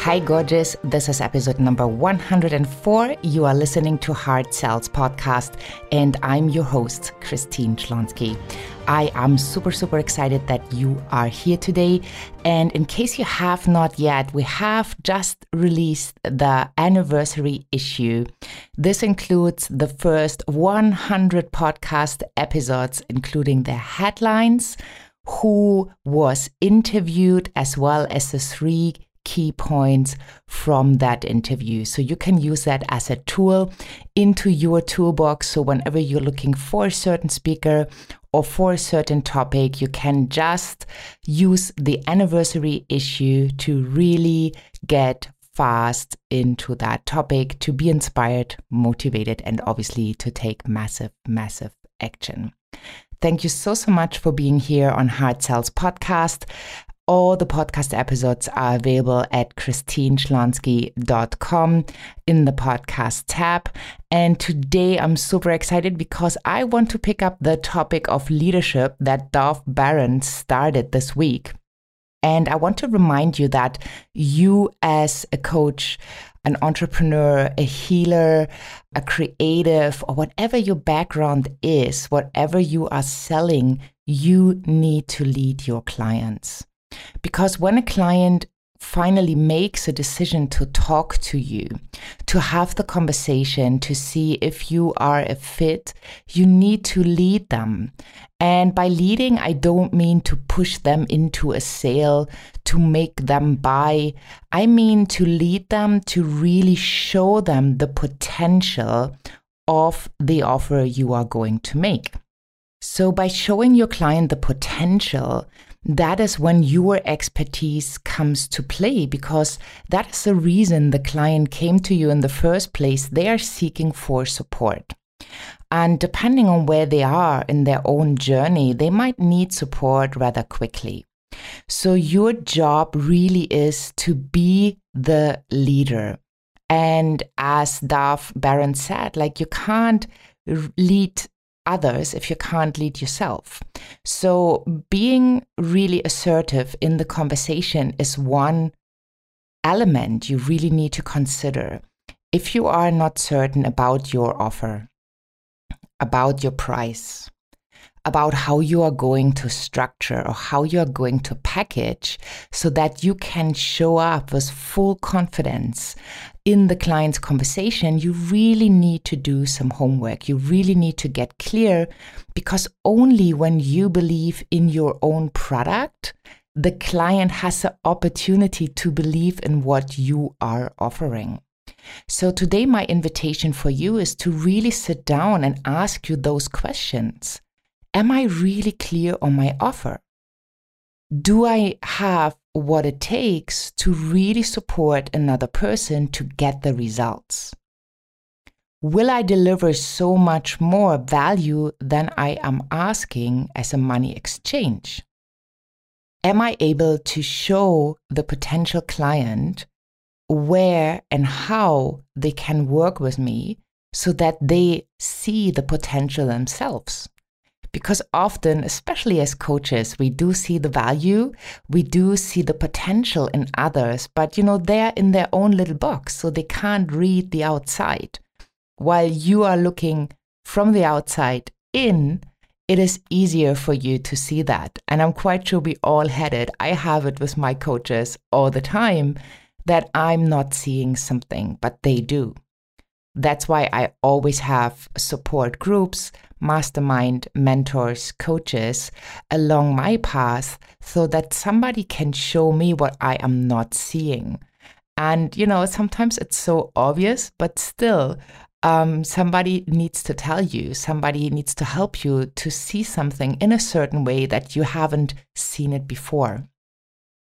Hi, gorgeous. This is episode number 104. You are listening to Heart Sells Podcast, and I'm your host, Christine Schlonski. I am super, super excited that you are here today. And in case you have not yet, we have just released the anniversary issue. This includes the first 100 podcast episodes, including the headlines, who was interviewed, as well as the three key points from that interview. So you can use that as a tool into your toolbox. So whenever you're looking for a certain speaker or for a certain topic, you can just use the anniversary issue to really get fast into that topic, to be inspired, motivated, and obviously to take massive, massive action. Thank you so, so much for being here on Heart Sells Podcast. All the podcast episodes are available at christineschlonski.com in the podcast tab. And today I'm super excited because I want to pick up the topic of leadership that Dov Baron started this week. And I want to remind you that you, as a coach, an entrepreneur, a healer, a creative, or whatever your background is, whatever you are selling, you need to lead your clients. Because when a client finally makes a decision to talk to you, to have the conversation, to see if you are a fit, you need to lead them. And by leading, I don't mean to push them into a sale, to make them buy. I mean to lead them to really show them the potential of the offer you are going to make. So, by showing your client the potential, that is when your expertise comes to play because that is the reason the client came to you in the first place. They are seeking for support. And depending on where they are in their own journey, they might need support rather quickly. So, your job really is to be the leader. And as Dov Baron said, like you can't lead others if you can't lead yourself. So, being really assertive in the conversation is one element you really need to consider. If you are not certain about your offer, about your price, about how you are going to structure or how you are going to package so that you can show up with full confidence in the client's conversation, you really need to do some homework. You really need to get clear because only when you believe in your own product, the client has the opportunity to believe in what you are offering. So, today, my invitation for you is to really sit down and ask you those questions. Am I really clear on my offer? Do I have what it takes to really support another person to get the results? Will I deliver so much more value than I am asking as a money exchange? Am I able to show the potential client where and how they can work with me so that they see the potential themselves? Because often, especially as coaches, we do see the value, we do see the potential in others, but you know, they're in their own little box, so they can't read the outside. While you are looking from the outside in, it is easier for you to see that. And I'm quite sure we all had it. I have it with my coaches all the time that I'm not seeing something, but they do. That's why I always have support groups mastermind mentors, coaches along my path so that somebody can show me what I am not seeing. And, you know, sometimes it's so obvious, but still, um, somebody needs to tell you, somebody needs to help you to see something in a certain way that you haven't seen it before.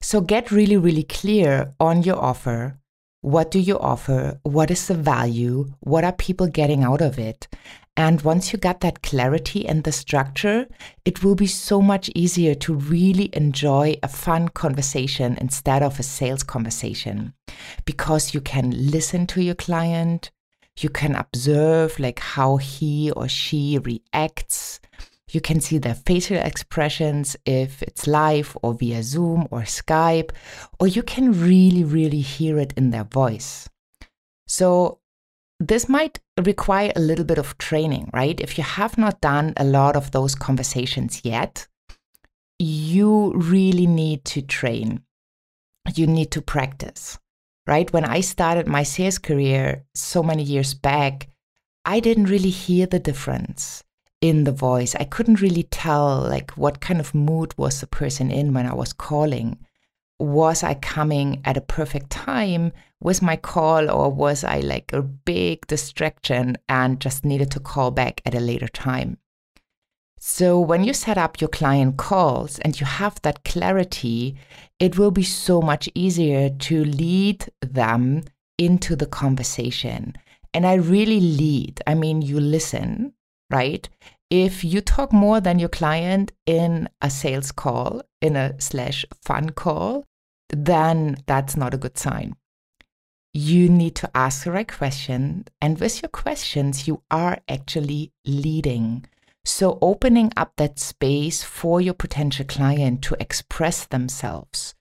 So get really, really clear on your offer. What do you offer? What is the value? What are people getting out of it? And once you get that clarity and the structure, it will be so much easier to really enjoy a fun conversation instead of a sales conversation because you can listen to your client, you can observe like how he or she reacts. You can see their facial expressions if it's live or via Zoom or Skype, or you can really, really hear it in their voice. So, this might require a little bit of training, right? If you have not done a lot of those conversations yet, you really need to train. You need to practice, right? When I started my sales career so many years back, I didn't really hear the difference in the voice. I couldn't really tell like what kind of mood was the person in when I was calling. Was I coming at a perfect time with my call or was I like a big distraction and just needed to call back at a later time? So when you set up your client calls and you have that clarity, it will be so much easier to lead them into the conversation. And I really lead. I mean, you listen, right? If you talk more than your client in a sales call, in a slash fun call, then that's not a good sign. You need to ask the right question. And with your questions, you are actually leading. So, opening up that space for your potential client to express themselves,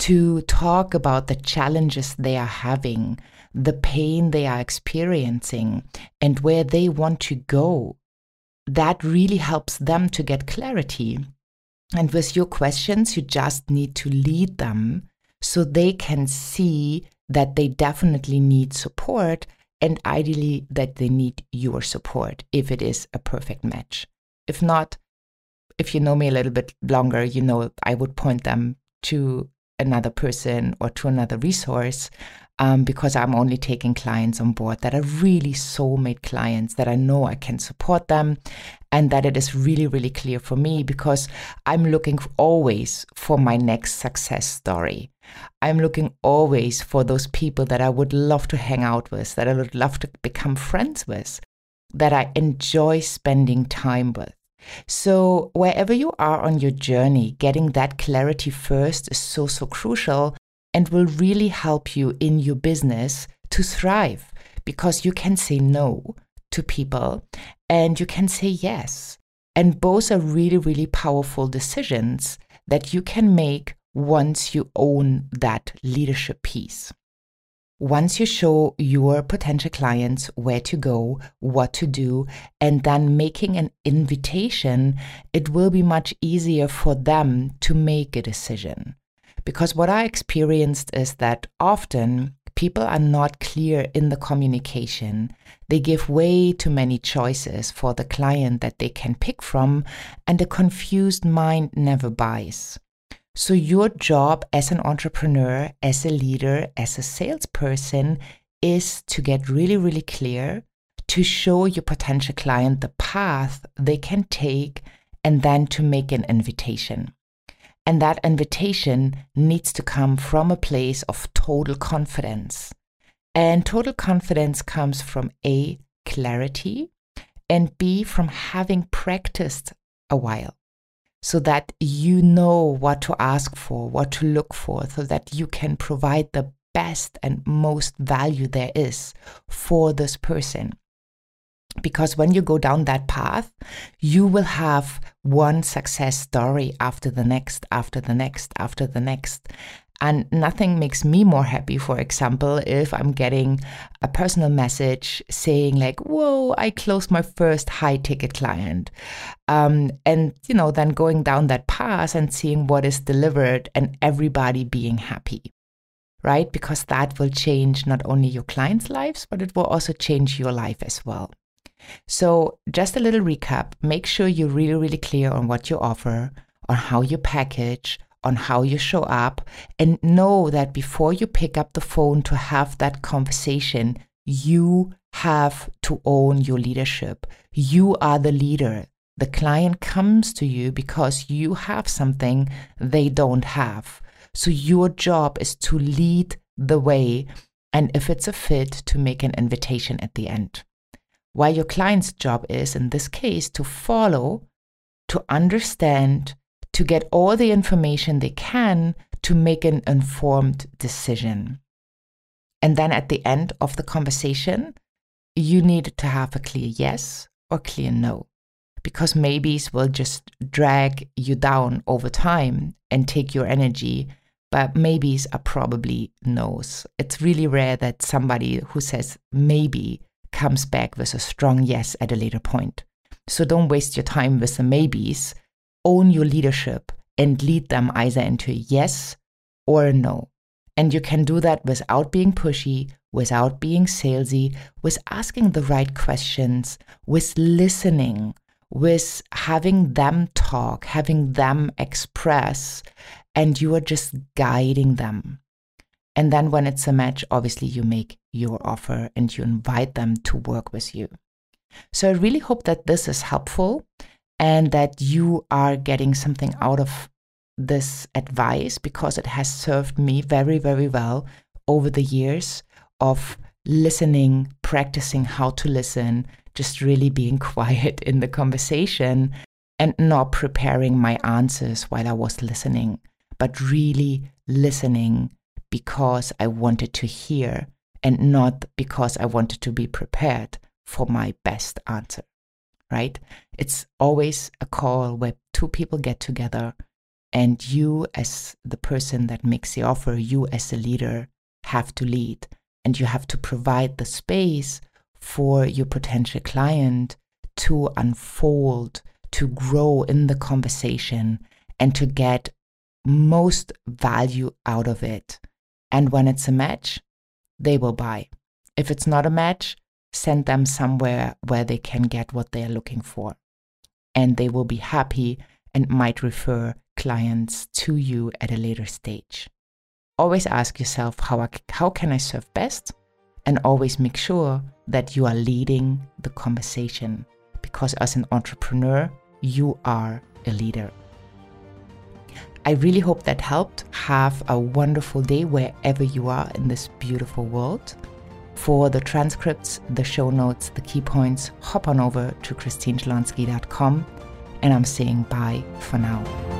to talk about the challenges they are having, the pain they are experiencing, and where they want to go that really helps them to get clarity. And with your questions, you just need to lead them so they can see that they definitely need support and ideally that they need your support if it is a perfect match. If not, if you know me a little bit longer, you know I would point them to another person or to another resource um, because I'm only taking clients on board that are really soulmate clients that I know I can support them and that it is really, really clear for me because I'm looking always for my next success story. I'm looking always for those people that I would love to hang out with, that I would love to become friends with, that I enjoy spending time with. So, wherever you are on your journey, getting that clarity first is so, so crucial and will really help you in your business to thrive because you can say no to people and you can say yes. And both are really, really powerful decisions that you can make once you own that leadership piece. Once you show your potential clients where to go, what to do, and then making an invitation, it will be much easier for them to make a decision. Because what I experienced is that often people are not clear in the communication. They give way too many choices for the client that they can pick from, and a confused mind never buys. So, your job as an entrepreneur, as a leader, as a salesperson is to get really, really clear, to show your potential client the path they can take, and then to make an invitation. And that invitation needs to come from a place of total confidence. And total confidence comes from A, clarity, and B, from having practiced a while so that you know what to ask for, what to look for, so that you can provide the best and most value there is for this person. Because when you go down that path, you will have one success story after the next, after the next, after the next. And nothing makes me more happy, for example, if I'm getting a personal message saying, like, whoa, I closed my first high ticket client. Um, and, you know, then going down that path and seeing what is delivered and everybody being happy, right? Because that will change not only your clients' lives, but it will also change your life as well. So, just a little recap make sure you're really, really clear on what you offer, on how you package, on how you show up, and know that before you pick up the phone to have that conversation, you have to own your leadership. You are the leader. The client comes to you because you have something they don't have. So, your job is to lead the way, and if it's a fit, to make an invitation at the end while your client's job is, in this case, to follow, to understand, to get all the information they can to make an informed decision. And then at the end of the conversation, you need to have a clear yes or clear no. because maybes will just drag you down over time and take your energy. But maybes are probably no's. It's really rare that somebody who says maybe comes back with a strong yes at a later point. So don't waste your time with the maybes. Own your leadership and lead them either into a yes or a no. And you can do that without being pushy, without being salesy, with asking the right questions, with listening, with having them talk, having them express, and you are just guiding them. And then when it's a match, obviously you make your offer and you invite them to work with you. So I really hope that this is helpful and that you are getting something out of this advice because it has served me very, very well over the years of listening, practicing how to listen, just really being quiet in the conversation and not preparing my answers while I was listening, but really listening because I wanted to hear and not because I wanted to be prepared for my best answer, right? It's always a call where two people get together and you, as the person that makes the offer, you, as the leader, have to lead and you have to provide the space for your potential client to unfold, to grow in the conversation, and to get most value out of it. And when it's a match, they will buy. If it's not a match, send them somewhere where they can get what they are looking for. And they will be happy and might refer clients to you at a later stage. Always ask yourself how, I, how can I serve best? And always make sure that you are leading the conversation because as an entrepreneur, you are a leader. I really hope that helped. Have a wonderful day wherever you are in this beautiful world. For the transcripts, the show notes, the key points, hop on over to christineschlonski.com and I'm saying bye for now.